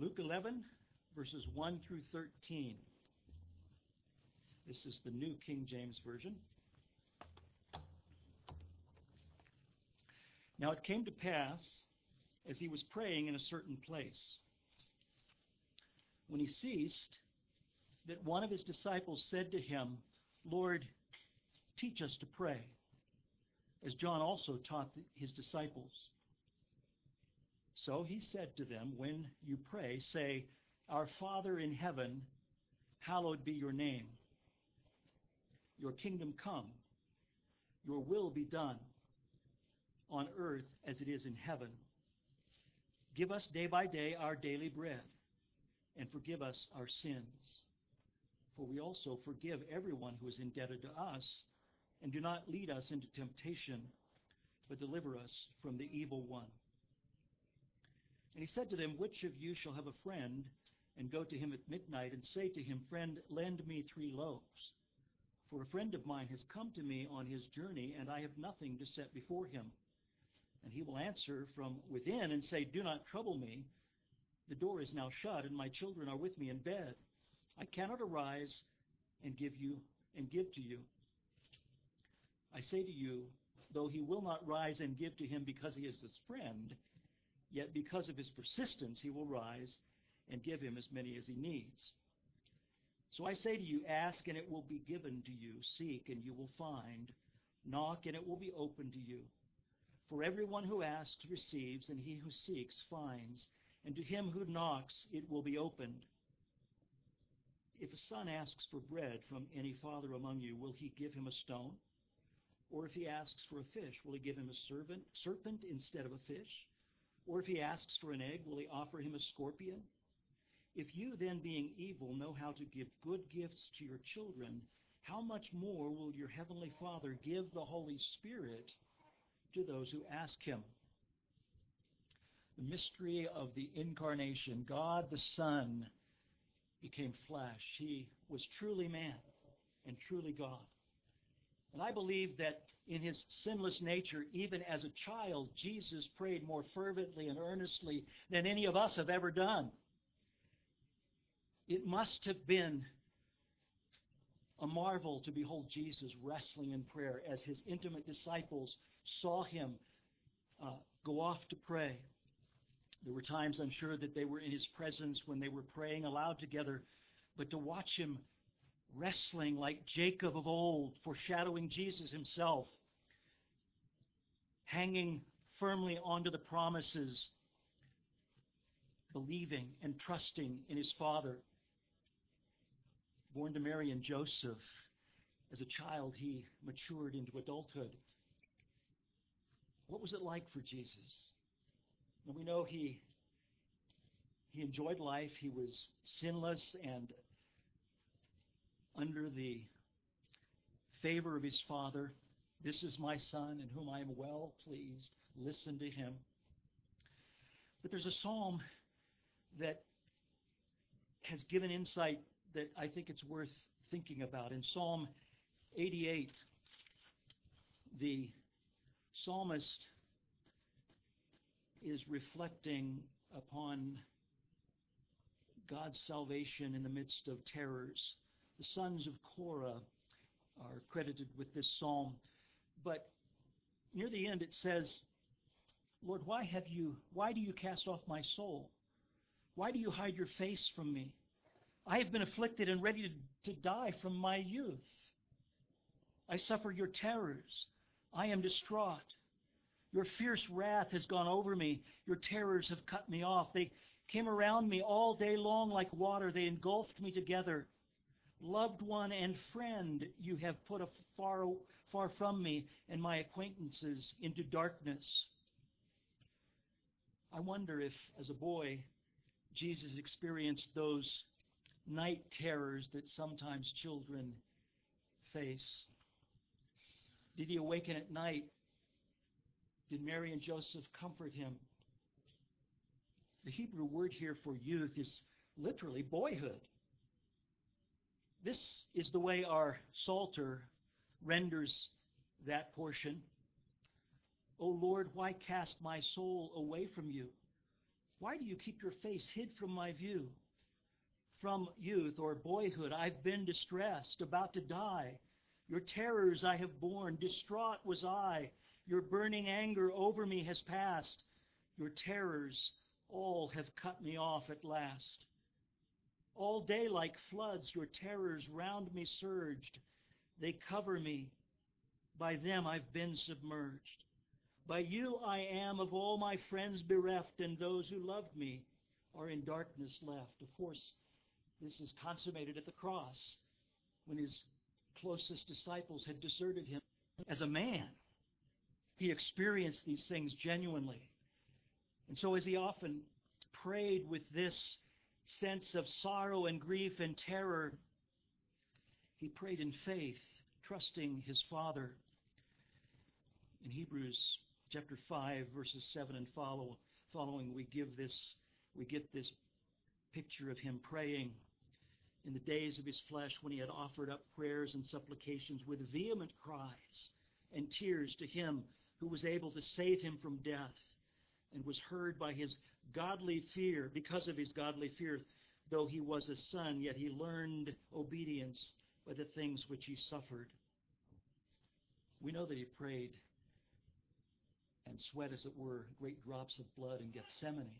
Luke 11, verses 1 through 13. This is the New King James Version. Now it came to pass, as he was praying in a certain place, when he ceased, that one of his disciples said to him, Lord, teach us to pray, as John also taught his disciples. So he said to them, When you pray, say, Our Father in heaven, hallowed be your name. Your kingdom come, your will be done on earth as it is in heaven. Give us day by day our daily bread, and forgive us our sins. For we also forgive everyone who is indebted to us, and do not lead us into temptation, but deliver us from the evil one. And he said to them, Which of you shall have a friend, and go to him at midnight, and say to him, Friend, lend me three loaves? For a friend of mine has come to me on his journey, and I have nothing to set before him. And he will answer from within and say, Do not trouble me. The door is now shut, and my children are with me in bed. I cannot arise and give you and give to you. I say to you, though he will not rise and give to him because he is his friend, yet because of his persistence he will rise and give him as many as he needs. So I say to you, ask and it will be given to you, seek and you will find, knock and it will be opened to you. For everyone who asks receives, and he who seeks finds, and to him who knocks it will be opened. If a son asks for bread from any father among you, will he give him a stone? Or if he asks for a fish, will he give him a servant, serpent instead of a fish? Or if he asks for an egg, will he offer him a scorpion? If you then, being evil, know how to give good gifts to your children, how much more will your heavenly Father give the Holy Spirit to those who ask him? The mystery of the incarnation, God the Son became flesh. He was truly man and truly God. And I believe that in his sinless nature, even as a child, Jesus prayed more fervently and earnestly than any of us have ever done. It must have been a marvel to behold Jesus wrestling in prayer as his intimate disciples saw him uh, go off to pray. There were times, I'm sure, that they were in his presence when they were praying aloud together, but to watch him wrestling like Jacob of old, foreshadowing Jesus himself, hanging firmly onto the promises, believing and trusting in his Father. Born to Mary and Joseph, as a child he matured into adulthood. What was it like for Jesus? And we know he he enjoyed life. He was sinless and under the favor of his Father. This is my Son in whom I am well pleased. Listen to him. But there's a psalm that has given insight that I think it's worth thinking about. In Psalm 88, the psalmist is reflecting upon God's salvation in the midst of terrors. The sons of Korah are credited with this psalm. But near the end it says, Lord, why have you why do you cast off my soul? Why do you hide your face from me? I have been afflicted and ready to, to die from my youth. I suffer your terrors. I am distraught. Your fierce wrath has gone over me. Your terrors have cut me off. They came around me all day long like water. They engulfed me together. Loved one and friend, you have put far, far from me and my acquaintances into darkness. I wonder if, as a boy, Jesus experienced those night terrors that sometimes children face. Did he awaken at night? Did Mary and Joseph comfort him? The Hebrew word here for youth is literally boyhood. This is the way our Psalter renders that portion. O Lord, why cast my soul away from you? Why do you keep your face hid from my view? From youth or boyhood I've been distressed, about to die. Your terrors I have borne, distraught was I. Your burning anger over me has passed. Your terrors all have cut me off at last. All day like floods your terrors round me surged. They cover me. By them I've been submerged. By you I am of all my friends bereft, and those who loved me are in darkness left. Of course, this is consummated at the cross when his closest disciples had deserted him as a man. He experienced these things genuinely. And so, as he often prayed with this sense of sorrow and grief and terror, he prayed in faith, trusting his Father. In Hebrews chapter 5, verses 7 and follow, following, we give this, we get this picture of him praying in the days of his flesh when he had offered up prayers and supplications with vehement cries and tears to him who was able to save him from death and was heard by his godly fear, because of his godly fear, though he was a son, yet he learned obedience by the things which he suffered. We know that he prayed and sweat, as it were, great drops of blood in Gethsemane.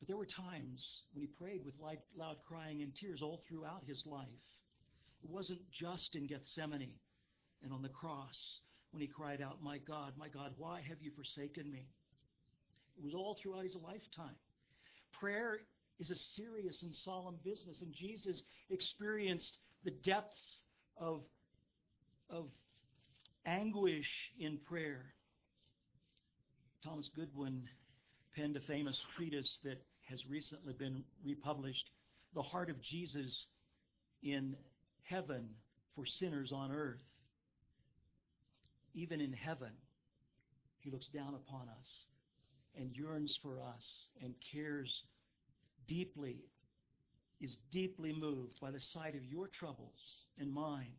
But there were times when he prayed with loud crying and tears all throughout his life. It wasn't just in Gethsemane and on the cross when he cried out, My God, my God, why have you forsaken me? It was all throughout his lifetime. Prayer is a serious and solemn business, and Jesus experienced the depths of, of anguish in prayer. Thomas Goodwin penned a famous treatise that has recently been republished, The Heart of Jesus in Heaven for Sinners on Earth. Even in heaven, he looks down upon us and yearns for us and cares deeply, is deeply moved by the sight of your troubles and mine.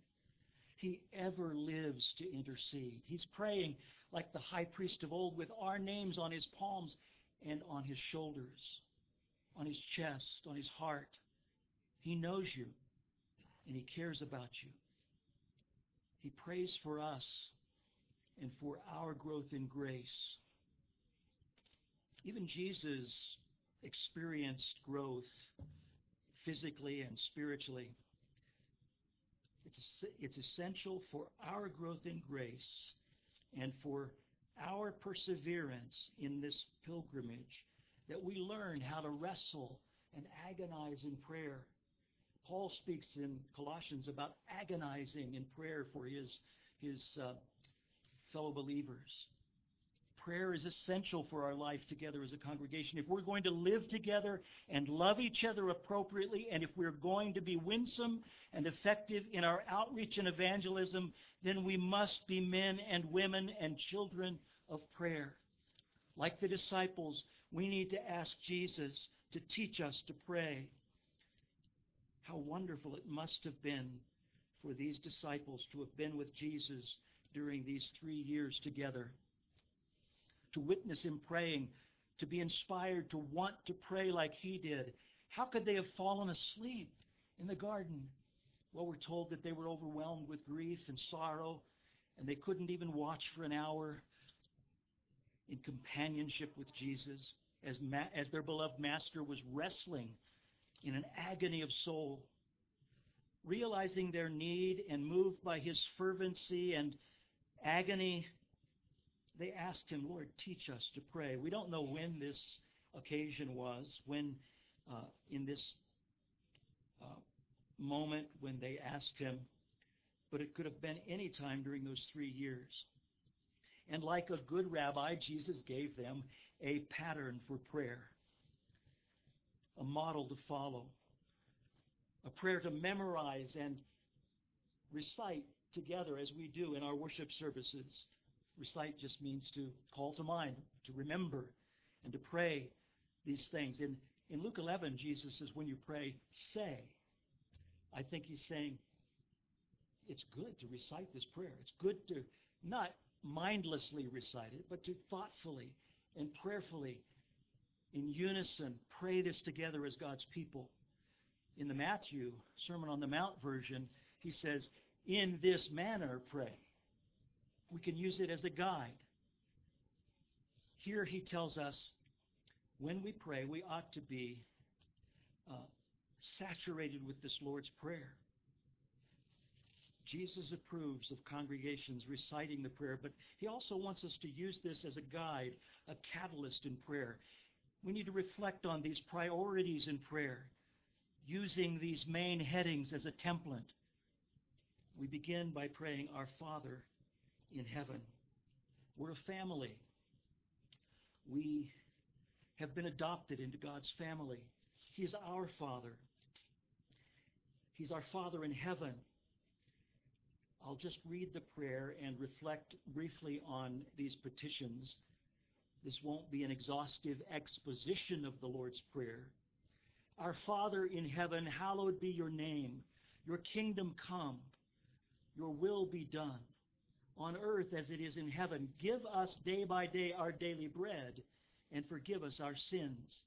He ever lives to intercede. He's praying like the high priest of old with our names on his palms and on his shoulders, on his chest, on his heart. He knows you and he cares about you. He prays for us and for our growth in grace. Even Jesus experienced growth physically and spiritually. It's, it's essential for our growth in grace and for our perseverance in this pilgrimage that we learn how to wrestle and agonize in prayer. Paul speaks in Colossians about agonizing in prayer for his, his uh, fellow believers. Prayer is essential for our life together as a congregation. If we're going to live together and love each other appropriately, and if we're going to be winsome and effective in our outreach and evangelism, then we must be men and women and children of prayer. Like the disciples, we need to ask Jesus to teach us to pray. How wonderful it must have been for these disciples to have been with Jesus during these three years together. To witness him praying, to be inspired to want to pray like he did. How could they have fallen asleep in the garden? Well, we're told that they were overwhelmed with grief and sorrow, and they couldn't even watch for an hour in companionship with Jesus as, ma- as their beloved master was wrestling in an agony of soul. Realizing their need and moved by his fervency and agony, they asked him, Lord, teach us to pray. We don't know when this occasion was, when uh, in this uh, moment when they asked him, but it could have been any time during those three years. And like a good rabbi, Jesus gave them a pattern for prayer, a model to follow, a prayer to memorize and recite together as we do in our worship services. Recite just means to call to mind, to remember, and to pray these things. In, in Luke 11, Jesus says, when you pray, say. I think he's saying it's good to recite this prayer. It's good to not mindlessly recite it, but to thoughtfully and prayerfully in unison, pray this together as God's people. In the Matthew Sermon on the Mount version, he says, In this manner pray. We can use it as a guide. Here he tells us when we pray, we ought to be uh, saturated with this Lord's Prayer. Jesus approves of congregations reciting the prayer, but he also wants us to use this as a guide, a catalyst in prayer. We need to reflect on these priorities in prayer, using these main headings as a template. We begin by praying, Our Father in heaven. We're a family. We have been adopted into God's family. He is our Father. He's our Father in heaven. I'll just read the prayer and reflect briefly on these petitions. This won't be an exhaustive exposition of the Lord's Prayer. Our Father in heaven, hallowed be your name. Your kingdom come. Your will be done on earth as it is in heaven. Give us day by day our daily bread and forgive us our sins,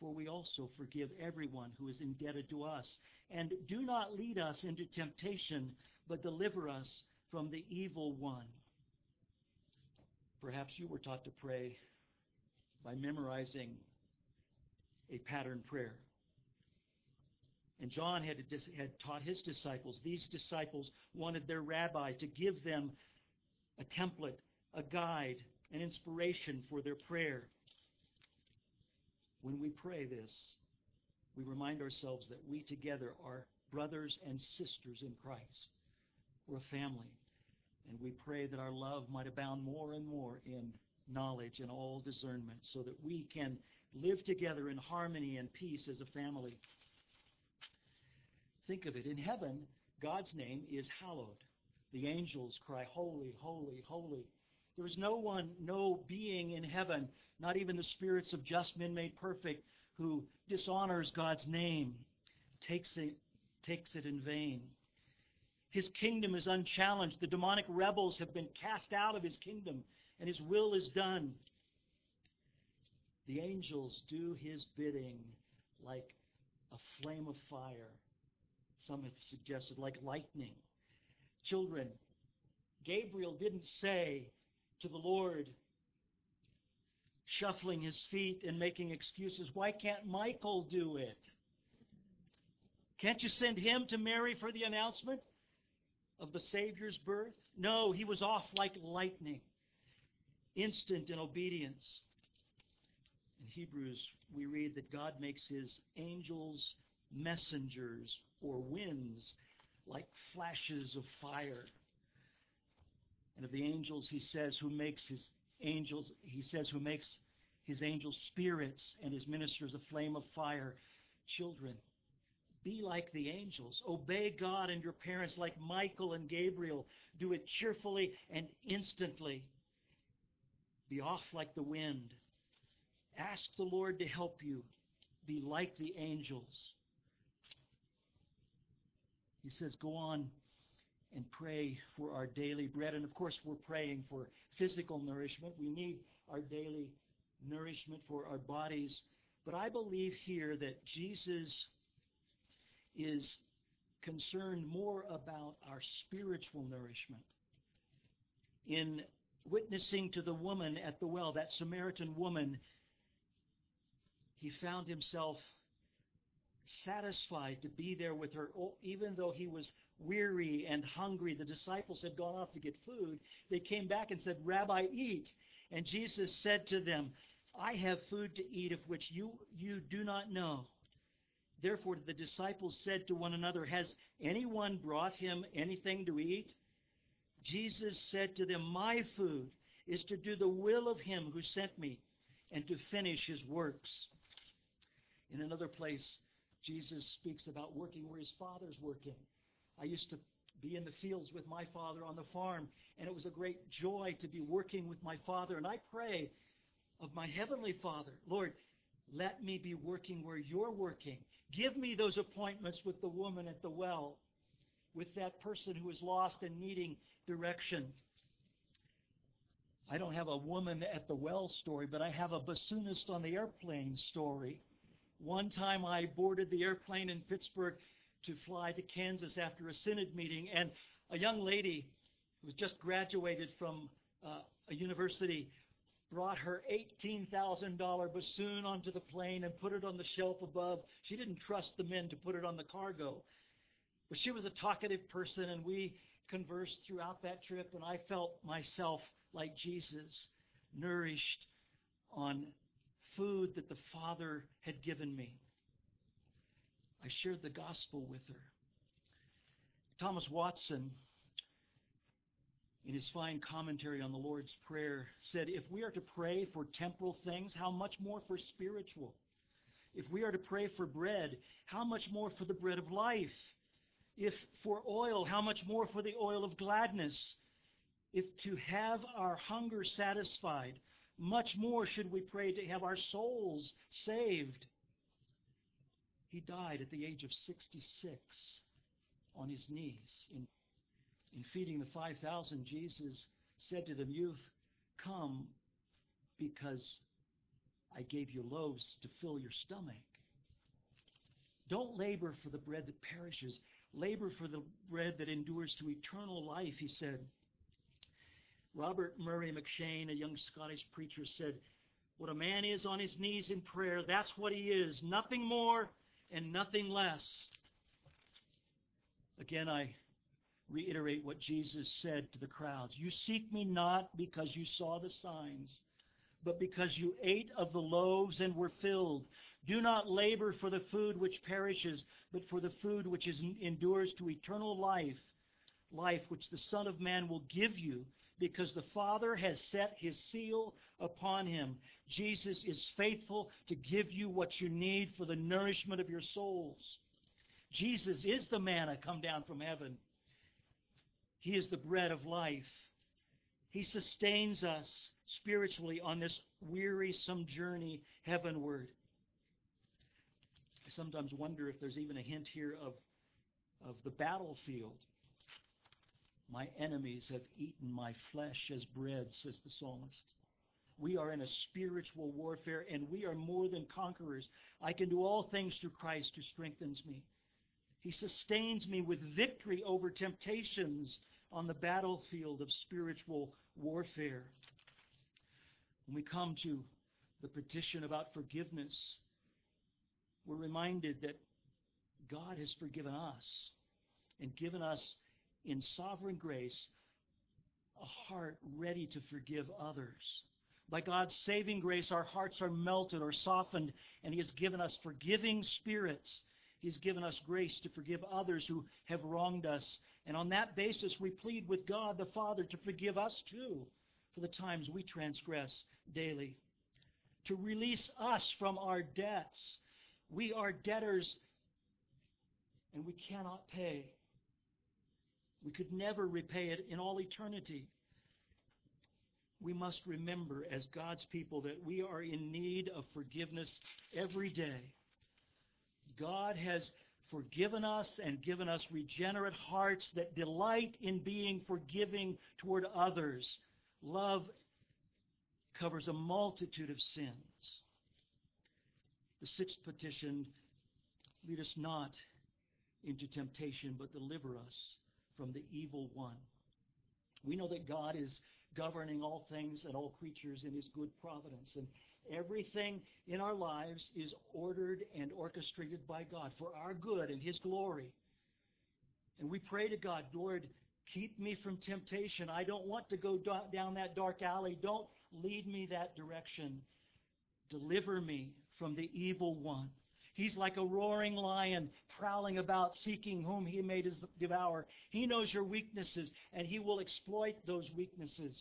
for we also forgive everyone who is indebted to us. And do not lead us into temptation, but deliver us from the evil one. Perhaps you were taught to pray by memorizing a pattern prayer. And John had, had taught his disciples. These disciples wanted their rabbi to give them a template, a guide, an inspiration for their prayer. When we pray this, we remind ourselves that we together are brothers and sisters in Christ. We're a family. And we pray that our love might abound more and more in knowledge and all discernment so that we can live together in harmony and peace as a family. Think of it. In heaven, God's name is hallowed. The angels cry, Holy, holy, holy. There is no one, no being in heaven, not even the spirits of just men made perfect, who dishonors God's name, takes it, takes it in vain. His kingdom is unchallenged. The demonic rebels have been cast out of his kingdom, and his will is done. The angels do his bidding like a flame of fire. Some have suggested like lightning. Children, Gabriel didn't say to the Lord, shuffling his feet and making excuses, Why can't Michael do it? Can't you send him to Mary for the announcement of the Savior's birth? No, he was off like lightning, instant in obedience. In Hebrews, we read that God makes his angels messengers or winds like flashes of fire. And of the angels, he says, who makes his angels, he says, who makes his angels spirits and his ministers a flame of fire. Children, be like the angels. Obey God and your parents like Michael and Gabriel. Do it cheerfully and instantly. Be off like the wind. Ask the Lord to help you. Be like the angels. He says, Go on and pray for our daily bread. And of course, we're praying for physical nourishment. We need our daily nourishment for our bodies. But I believe here that Jesus is concerned more about our spiritual nourishment. In witnessing to the woman at the well, that Samaritan woman, he found himself satisfied to be there with her, even though he was weary and hungry. The disciples had gone off to get food. They came back and said, Rabbi, eat. And Jesus said to them, I have food to eat of which you, you do not know. Therefore, the disciples said to one another, Has anyone brought him anything to eat? Jesus said to them, My food is to do the will of him who sent me and to finish his works. In another place, Jesus speaks about working where his father's working. I used to be in the fields with my father on the farm, and it was a great joy to be working with my father. And I pray of my heavenly Father, Lord, let me be working where you're working. Give me those appointments with the woman at the well, with that person who is lost and needing direction. I don't have a woman at the well story, but I have a bassoonist on the airplane story. One time I boarded the airplane in Pittsburgh to fly to Kansas after a synod meeting, and a young lady who was just graduated from uh, a university brought her $18,000 bassoon onto the plane and put it on the shelf above. She didn't trust the men to put it on the cargo. But she was a talkative person, and we conversed throughout that trip, and I felt myself like Jesus, nourished on food that the Father had given me. I shared the gospel with her. Thomas Watson, in his fine commentary on the Lord's Prayer, said, If we are to pray for temporal things, how much more for spiritual? If we are to pray for bread, how much more for the bread of life? If for oil, how much more for the oil of gladness? If to have our hunger satisfied, much more should we pray to have our souls saved. He died at the age of 66 on his knees. In, in feeding the 5,000, Jesus said to them, You've come because I gave you loaves to fill your stomach. Don't labor for the bread that perishes. Labor for the bread that endures to eternal life, he said. Robert Murray M'Cheyne, a young Scottish preacher, said, What a man is on his knees in prayer, that's what he is. Nothing more and nothing less. Again, I reiterate what Jesus said to the crowds You seek me not because you saw the signs, but because you ate of the loaves and were filled. Do not labor for the food which perishes, but for the food which is, endures to eternal life, life which the Son of Man will give you because the Father has set his seal upon him. Jesus is faithful to give you what you need for the nourishment of your souls. Jesus is the manna come down from heaven. He is the bread of life. He sustains us spiritually on this wearisome journey heavenward. I sometimes wonder if there's even a hint here of, of the battlefield my enemies have eaten my flesh as bread, says the psalmist. We are in a spiritual warfare, and we are more than conquerors. I can do all things through Christ who strengthens me. He sustains me with victory over temptations on the battlefield of spiritual warfare. When we come to the petition about forgiveness, we're reminded that God has forgiven us and given us in sovereign grace a heart ready to forgive others. By God's saving grace, our hearts are melted or softened, and He has given us forgiving spirits. He has given us grace to forgive others who have wronged us. And on that basis, we plead with God the Father to forgive us too for the times we transgress daily, to release us from our debts. We are debtors, and we cannot pay. We could never repay it in all eternity. We must remember, as God's people, that we are in need of forgiveness every day. God has forgiven us and given us regenerate hearts that delight in being forgiving toward others. Love covers a multitude of sins. The sixth petition lead us not into temptation, but deliver us from the evil one. We know that God is governing all things and all creatures in his good providence. And everything in our lives is ordered and orchestrated by God for our good and his glory. And we pray to God, Lord, keep me from temptation. I don't want to go down that dark alley. Don't lead me that direction. Deliver me from the evil one. He's like a roaring lion prowling about, seeking whom he may devour. He knows your weaknesses, and he will exploit those weaknesses.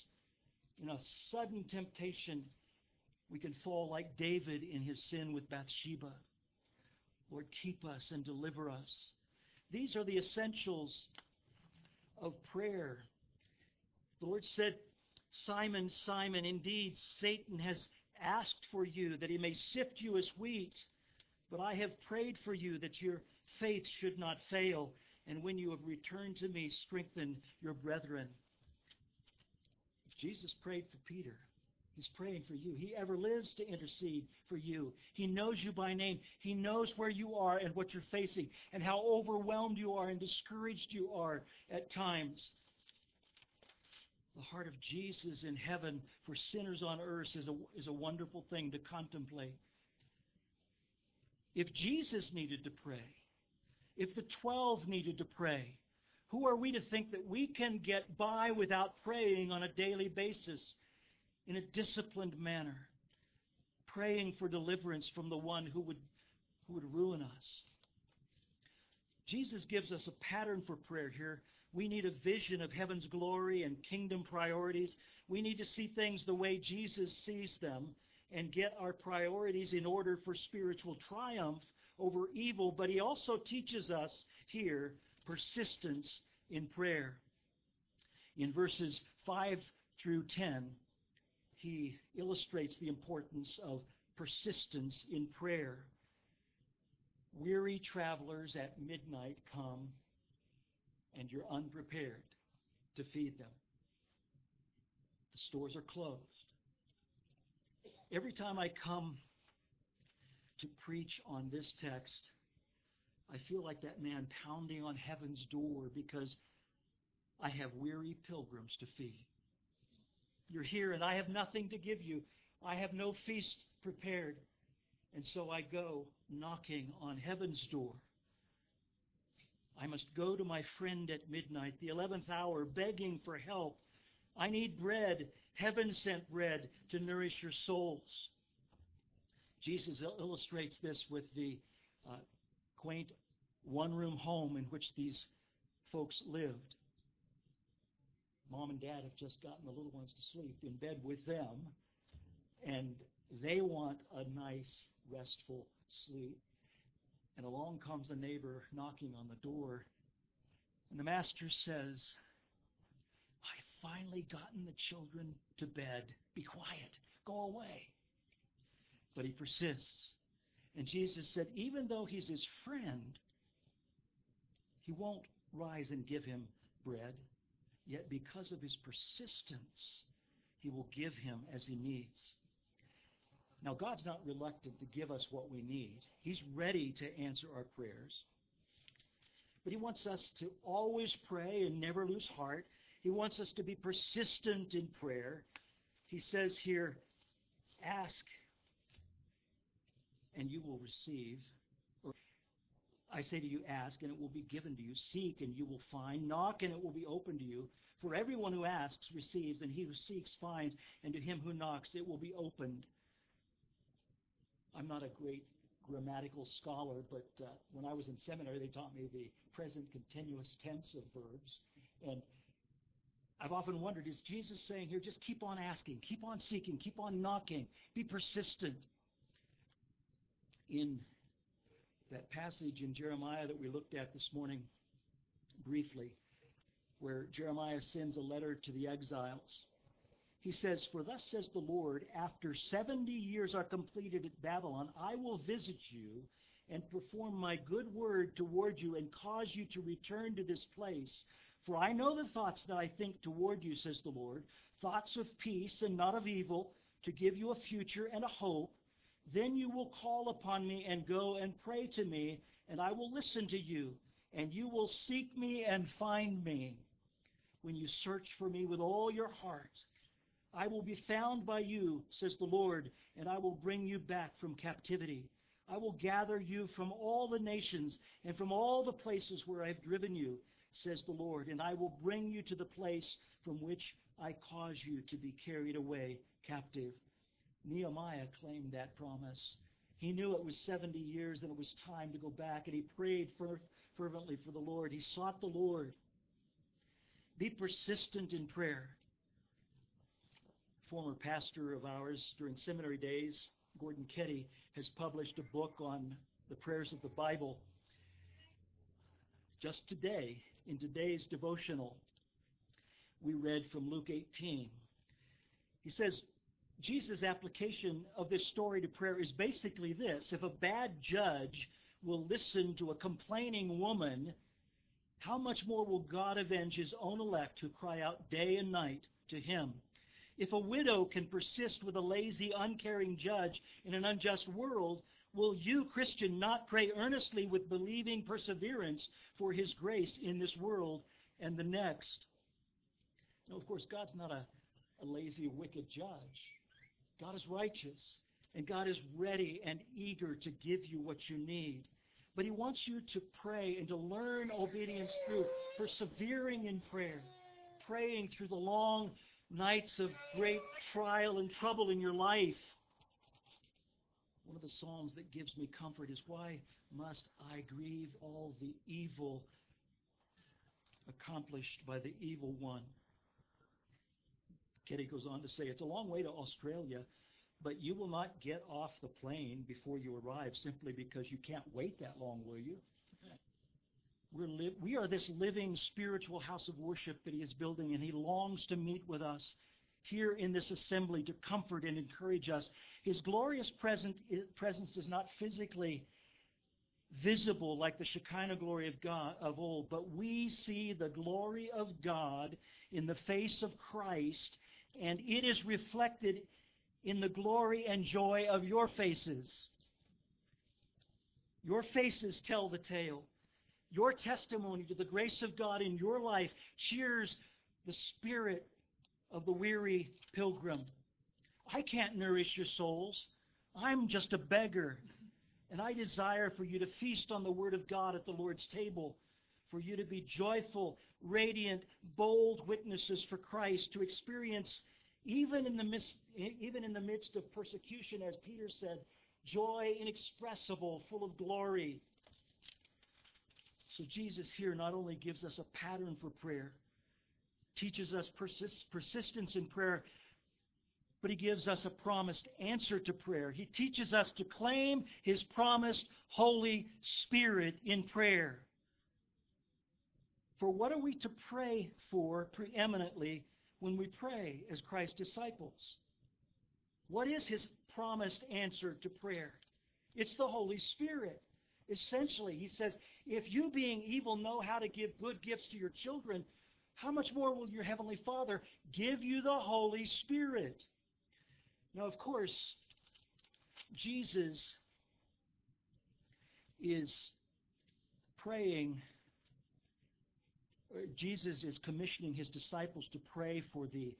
In a sudden temptation, we can fall like David in his sin with Bathsheba. Lord, keep us and deliver us. These are the essentials of prayer. The Lord said, Simon, Simon, indeed, Satan has asked for you that he may sift you as wheat. But I have prayed for you that your faith should not fail, and when you have returned to me, strengthen your brethren. Jesus prayed for Peter. He's praying for you. He ever lives to intercede for you. He knows you by name. He knows where you are and what you're facing and how overwhelmed you are and discouraged you are at times. The heart of Jesus in heaven for sinners on earth is a, is a wonderful thing to contemplate. If Jesus needed to pray, if the 12 needed to pray, who are we to think that we can get by without praying on a daily basis in a disciplined manner, praying for deliverance from the one who would, who would ruin us? Jesus gives us a pattern for prayer here. We need a vision of heaven's glory and kingdom priorities. We need to see things the way Jesus sees them and get our priorities in order for spiritual triumph over evil. But he also teaches us here persistence in prayer. In verses 5 through 10, he illustrates the importance of persistence in prayer. Weary travelers at midnight come, and you're unprepared to feed them. The stores are closed. Every time I come to preach on this text, I feel like that man pounding on heaven's door because I have weary pilgrims to feed. You're here and I have nothing to give you. I have no feast prepared. And so I go knocking on heaven's door. I must go to my friend at midnight, the 11th hour, begging for help. I need bread, heaven sent bread, to nourish your souls. Jesus illustrates this with the uh, quaint one room home in which these folks lived. Mom and dad have just gotten the little ones to sleep in bed with them, and they want a nice, restful sleep. And along comes a neighbor knocking on the door, and the master says, finally gotten the children to bed. Be quiet. Go away. But he persists. And Jesus said, even though he's his friend, he won't rise and give him bread. Yet because of his persistence, he will give him as he needs. Now, God's not reluctant to give us what we need. He's ready to answer our prayers. But he wants us to always pray and never lose heart. He wants us to be persistent in prayer. He says here, ask and you will receive. Or I say to you, ask and it will be given to you. Seek and you will find. Knock and it will be open to you. For everyone who asks receives, and he who seeks finds, and to him who knocks it will be opened. I'm not a great grammatical scholar, but uh, when I was in seminary, they taught me the present continuous tense of verbs. And I've often wondered, is Jesus saying here, just keep on asking, keep on seeking, keep on knocking, be persistent? In that passage in Jeremiah that we looked at this morning briefly, where Jeremiah sends a letter to the exiles. He says, For thus says the Lord, after 70 years are completed at Babylon, I will visit you and perform my good word toward you and cause you to return to this place. For I know the thoughts that I think toward you, says the Lord, thoughts of peace and not of evil, to give you a future and a hope. Then you will call upon me and go and pray to me, and I will listen to you, and you will seek me and find me when you search for me with all your heart. I will be found by you, says the Lord, and I will bring you back from captivity. I will gather you from all the nations and from all the places where I have driven you, says the Lord, and I will bring you to the place from which I caused you to be carried away captive. Nehemiah claimed that promise. He knew it was 70 years and it was time to go back, and he prayed fervently for the Lord. He sought the Lord. Be persistent in prayer. Former pastor of ours during seminary days, Gordon Keddie, has published a book on the prayers of the Bible. Just today, in today's devotional, we read from Luke 18. He says, Jesus' application of this story to prayer is basically this if a bad judge will listen to a complaining woman how much more will God avenge his own elect who cry out day and night to him? If a widow can persist with a lazy, uncaring judge in an unjust world, will you, Christian, not pray earnestly with believing perseverance for His grace in this world and the next? No, of course, God's not a, a lazy, wicked judge. God is righteous, and God is ready and eager to give you what you need. But He wants you to pray and to learn obedience through persevering in prayer, praying through the long nights of great trial and trouble in your life. One of the Psalms that gives me comfort is Why must I grieve all the evil accomplished by the evil one? Keddie goes on to say, It's a long way to Australia, but you will not get off the plane before you arrive simply because you can't wait that long, will you? We're li- we are this living spiritual house of worship that He is building, and He longs to meet with us here in this assembly to comfort and encourage us. His glorious presence is not physically visible like the Shekinah glory of God of old, but we see the glory of God in the face of Christ, and it is reflected in the glory and joy of your faces. Your faces tell the tale. Your testimony to the grace of God in your life cheers the spirit of the weary pilgrim. I can't nourish your souls. I'm just a beggar. And I desire for you to feast on the Word of God at the Lord's table, for you to be joyful, radiant, bold witnesses for Christ, to experience, even in the midst, even in the midst of persecution, as Peter said, joy inexpressible, full of glory. So Jesus here not only gives us a pattern for prayer, teaches us persist, persistence in prayer, but he gives us a promised answer to prayer. He teaches us to claim his promised Holy Spirit in prayer. For what are we to pray for preeminently when we pray as Christ's disciples? What is his promised answer to prayer? It's the Holy Spirit. Essentially, he says, if you being evil know how to give good gifts to your children, how much more will your Heavenly Father give you the Holy Spirit? Now, of course, Jesus is praying, Jesus is commissioning his disciples to pray for the,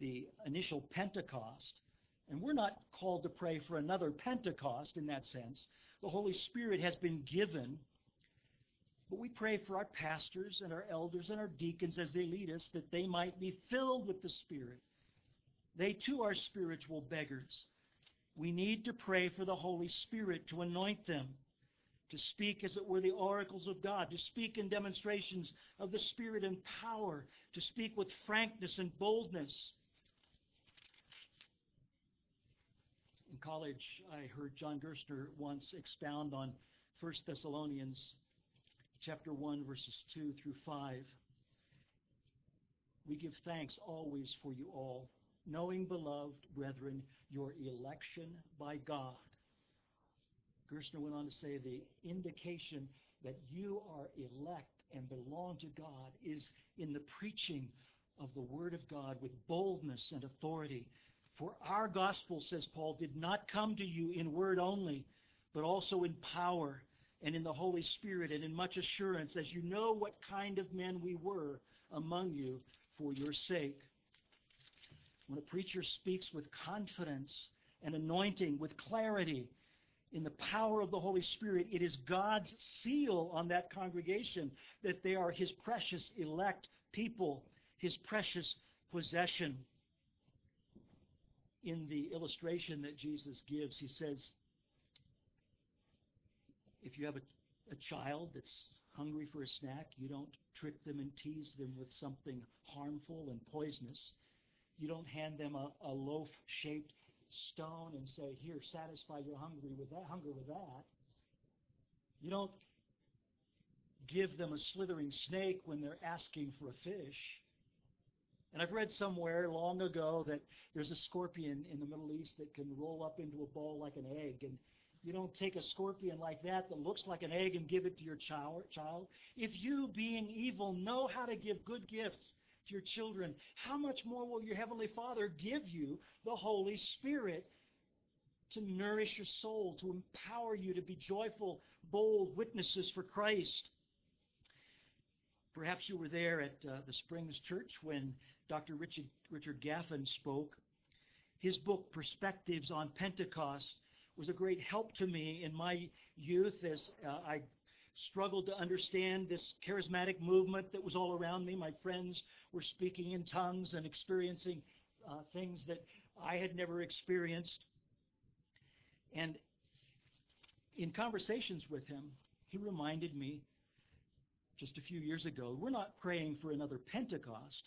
the initial Pentecost. And we're not called to pray for another Pentecost in that sense. The Holy Spirit has been given. But we pray for our pastors and our elders and our deacons as they lead us that they might be filled with the Spirit. They too are spiritual beggars. We need to pray for the Holy Spirit to anoint them, to speak as it were the oracles of God, to speak in demonstrations of the Spirit and power, to speak with frankness and boldness. In college, I heard John Gerstner once expound on 1 Thessalonians chapter 1 verses 2 through 5. We give thanks always for you all, knowing, beloved brethren, your election by God. Gerstner went on to say the indication that you are elect and belong to God is in the preaching of the Word of God with boldness and authority. For our gospel, says Paul, did not come to you in word only, but also in power and in the Holy Spirit and in much assurance, as you know what kind of men we were among you for your sake. When a preacher speaks with confidence and anointing, with clarity, in the power of the Holy Spirit, it is God's seal on that congregation that they are His precious elect people, His precious possession in the illustration that Jesus gives, he says, if you have a, a child that's hungry for a snack, you don't trick them and tease them with something harmful and poisonous. You don't hand them a, a loaf-shaped stone and say, "Here, satisfy your hunger with that." Hunger with that. You don't give them a slithering snake when they're asking for a fish. And I've read somewhere long ago that there's a scorpion in the Middle East that can roll up into a ball like an egg. And you don't take a scorpion like that that looks like an egg and give it to your child. If you, being evil, know how to give good gifts to your children, how much more will your Heavenly Father give you the Holy Spirit to nourish your soul, to empower you to be joyful, bold witnesses for Christ? Perhaps you were there at uh, the Springs Church when Dr. Richard, Richard Gaffin spoke. His book, Perspectives on Pentecost, was a great help to me in my youth as uh, I struggled to understand this charismatic movement that was all around me. My friends were speaking in tongues and experiencing uh, things that I had never experienced. And in conversations with him, he reminded me just a few years ago we're not praying for another Pentecost.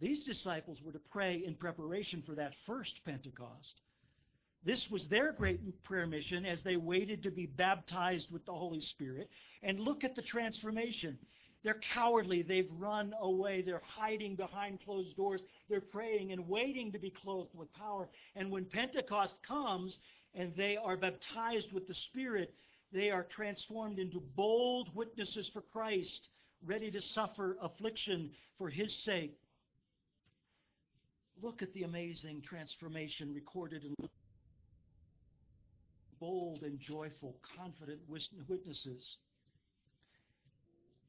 These disciples were to pray in preparation for that first Pentecost. This was their great prayer mission as they waited to be baptized with the Holy Spirit. And look at the transformation. They're cowardly. They've run away. They're hiding behind closed doors. They're praying and waiting to be clothed with power. And when Pentecost comes and they are baptized with the Spirit, they are transformed into bold witnesses for Christ, ready to suffer affliction for His sake. Look at the amazing transformation recorded in Luke. Bold and joyful, confident witnesses.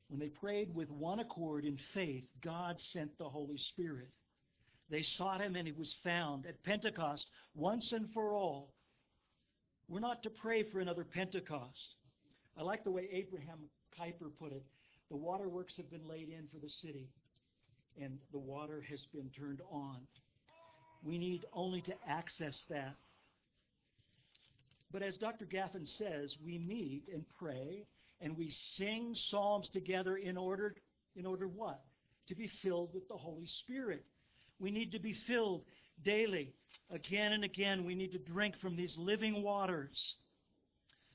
When they prayed with one accord in faith, God sent the Holy Spirit. They sought Him and He was found. At Pentecost, once and for all, we're not to pray for another Pentecost. I like the way Abraham Kuyper put it. The waterworks have been laid in for the city, and the water has been turned on. We need only to access that. But as Dr. Gaffin says, we meet and pray and we sing psalms together in order in order what? To be filled with the Holy Spirit. We need to be filled daily. Again and again, we need to drink from these living waters.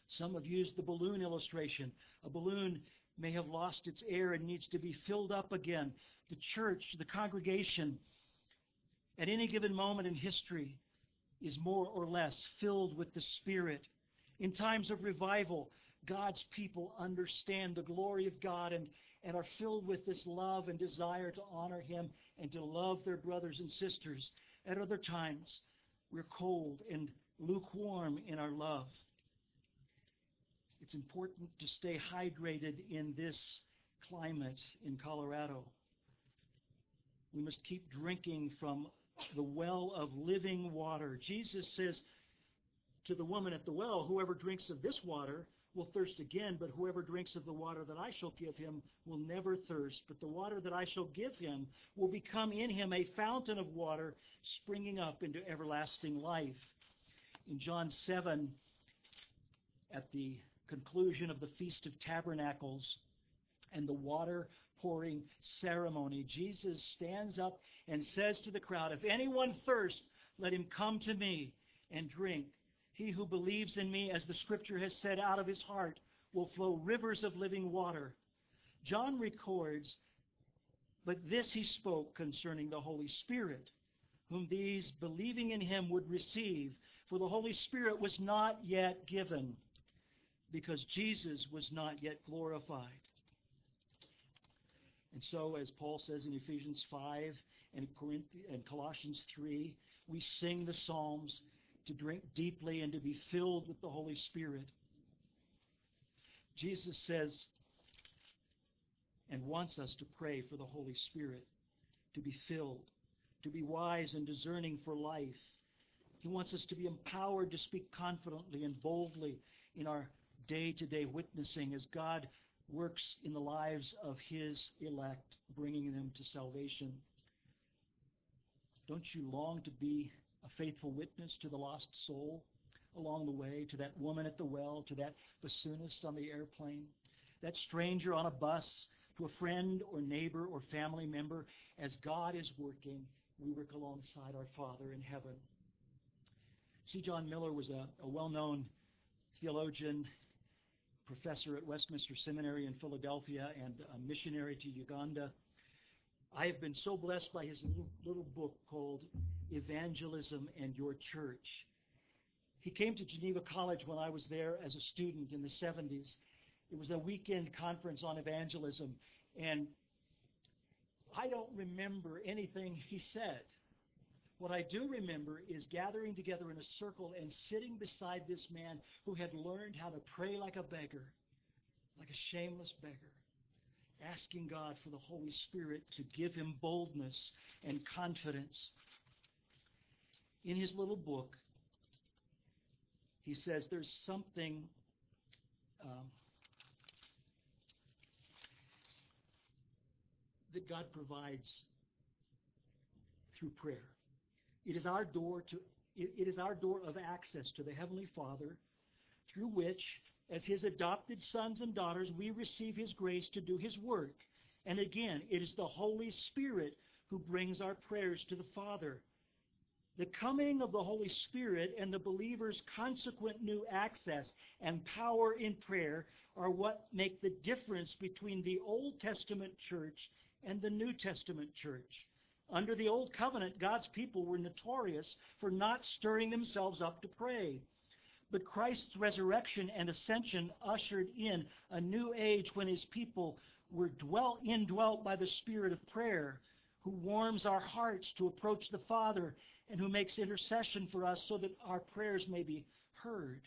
Some have used the balloon illustration. A balloon may have lost its air and needs to be filled up again. The church, the congregation, at any given moment in history, is more or less filled with the Spirit. In times of revival, God's people understand the glory of God and, and are filled with this love and desire to honor Him and to love their brothers and sisters. At other times, we're cold and lukewarm in our love. It's important to stay hydrated in this climate in Colorado. We must keep drinking from the well of living water. Jesus says to the woman at the well, Whoever drinks of this water will thirst again, but whoever drinks of the water that I shall give him will never thirst. But the water that I shall give him will become in him a fountain of water springing up into everlasting life. In John 7, at the conclusion of the Feast of Tabernacles and the water pouring ceremony, Jesus stands up and says to the crowd, If anyone thirsts, let him come to me and drink. He who believes in me, as the scripture has said, out of his heart will flow rivers of living water. John records, but this he spoke concerning the Holy Spirit, whom these believing in him would receive, for the Holy Spirit was not yet given, because Jesus was not yet glorified. And so, as Paul says in Ephesians 5 and, and Colossians 3, we sing the Psalms to drink deeply and to be filled with the Holy Spirit. Jesus says and wants us to pray for the Holy Spirit to be filled, to be wise and discerning for life. He wants us to be empowered to speak confidently and boldly in our day to day witnessing as God works in the lives of His elect, bringing them to salvation. Don't you long to be a faithful witness to the lost soul along the way, to that woman at the well, to that bassoonist on the airplane, that stranger on a bus, to a friend or neighbor or family member. As God is working, we work alongside our Father in heaven. C. John Miller was a, a well known theologian, professor at Westminster Seminary in Philadelphia, and a missionary to Uganda. I have been so blessed by his little, book called Evangelism and Your Church. He came to Geneva College when I was there as a student in the 70s. It was a weekend conference on evangelism, and I don't remember anything he said. What I do remember is gathering together in a circle and sitting beside this man who had learned how to pray like a beggar, like a shameless beggar, asking God for the Holy Spirit to give him boldness and confidence. In his little book, he says there's something um, that God provides through prayer. It is our door to it, is our door of access to the Heavenly Father, through which, as His adopted sons and daughters, we receive His grace to do His work. And again, it is the Holy Spirit who brings our prayers to the Father. The coming of the Holy Spirit and the believer's consequent new access and power in prayer are what make the difference between the Old Testament church and the New Testament church. Under the Old Covenant, God's people were notorious for not stirring themselves up to pray. But Christ's resurrection and ascension ushered in a new age when his people were dwelt, indwelt by the spirit of prayer, who warms our hearts to approach the Father and who makes intercession for us so that our prayers may be heard.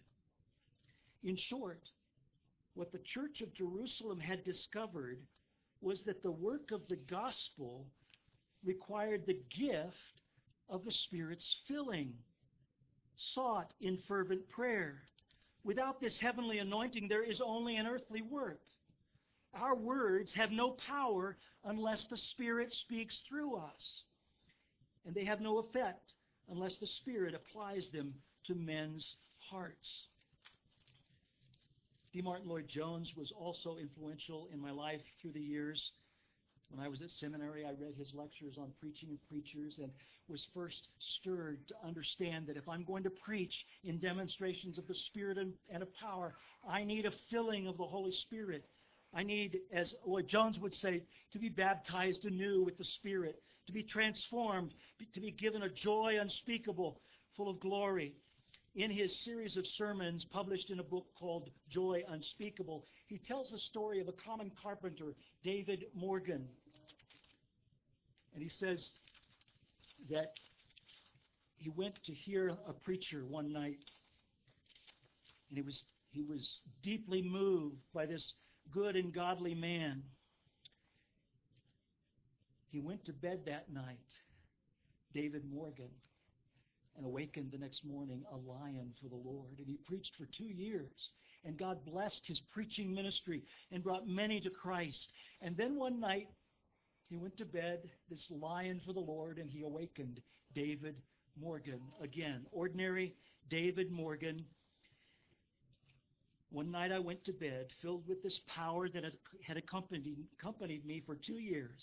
In short, what the Church of Jerusalem had discovered was that the work of the gospel required the gift of the Spirit's filling, sought in fervent prayer. Without this heavenly anointing, there is only an earthly work. Our words have no power unless the Spirit speaks through us. And they have no effect unless the Spirit applies them to men's hearts. D. Martyn Lloyd Jones was also influential in my life through the years. When I was at seminary, I read his lectures on preaching and preachers and was first stirred to understand that if I'm going to preach in demonstrations of the Spirit and, and of power, I need a filling of the Holy Spirit. I need, as Lloyd Jones would say, to be baptized anew with the Spirit, to be transformed, to be given a joy unspeakable, full of glory. In his series of sermons published in a book called Joy Unspeakable, he tells the story of a common carpenter, David Morgan. And he says that he went to hear a preacher one night, and he was, he was deeply moved by this good and godly man. He went to bed that night, David Morgan, and awakened the next morning a lion for the Lord. And he preached for two years. And God blessed his preaching ministry and brought many to Christ. And then one night, he went to bed, this lion for the Lord, and he awakened David Morgan again. Ordinary David Morgan. One night I went to bed filled with this power that had accompanied, accompanied me for two years.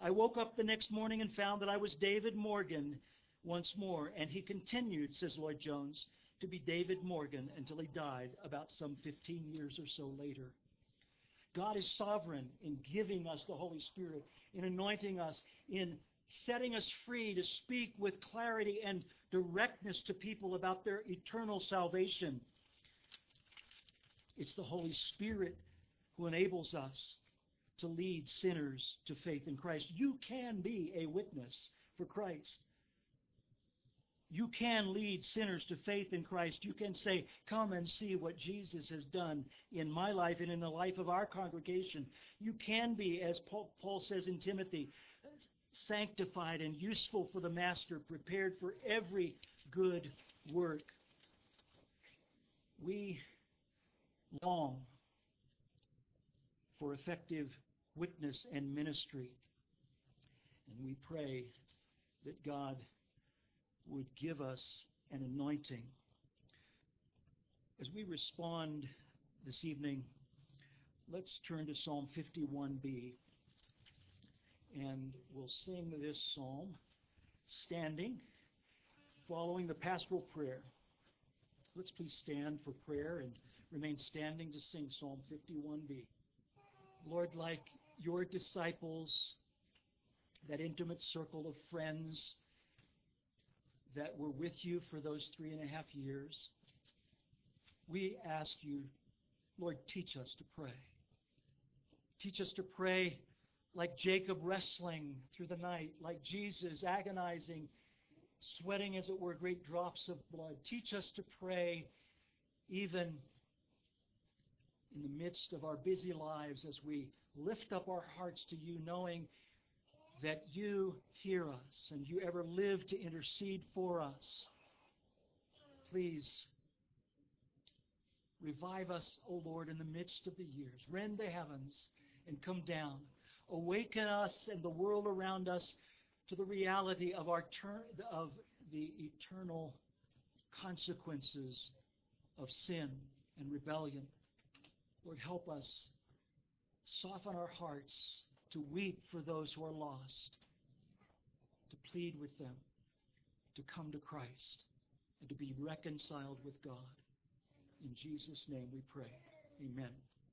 I woke up the next morning and found that I was David Morgan once more. And he continued, says Lloyd Jones, to be David Morgan until he died about some 15 years or so later. God is sovereign in giving us the Holy Spirit, in anointing us, in setting us free to speak with clarity and directness to people about their eternal salvation. It's the Holy Spirit who enables us to lead sinners to faith in Christ. You can be a witness for Christ. You can lead sinners to faith in Christ. You can say, Come and see what Jesus has done in my life and in the life of our congregation. You can be, as Paul says in Timothy, sanctified and useful for the Master, prepared for every good work. We long for effective witness and ministry. And we pray that God would give us an anointing. As we respond this evening, let's turn to Psalm 51b. And we'll sing this psalm standing, following the pastoral prayer. Let's please stand for prayer and remain standing to sing Psalm 51b. Lord, like your disciples, that intimate circle of friends, that were with you for those three and a half years. We ask you, Lord, teach us to pray. Teach us to pray like Jacob wrestling through the night, like Jesus agonizing, sweating, as it were, great drops of blood. Teach us to pray even in the midst of our busy lives as we lift up our hearts to you, knowing that you hear us and you ever live to intercede for us. Please revive us, O Lord, in the midst of the years. Rend the heavens and come down. Awaken us and the world around us to the reality of our ter- of the eternal consequences of sin and rebellion. Lord, help us soften our hearts to weep for those who are lost, to plead with them, to come to Christ, and to be reconciled with God. In Jesus' name we pray. Amen.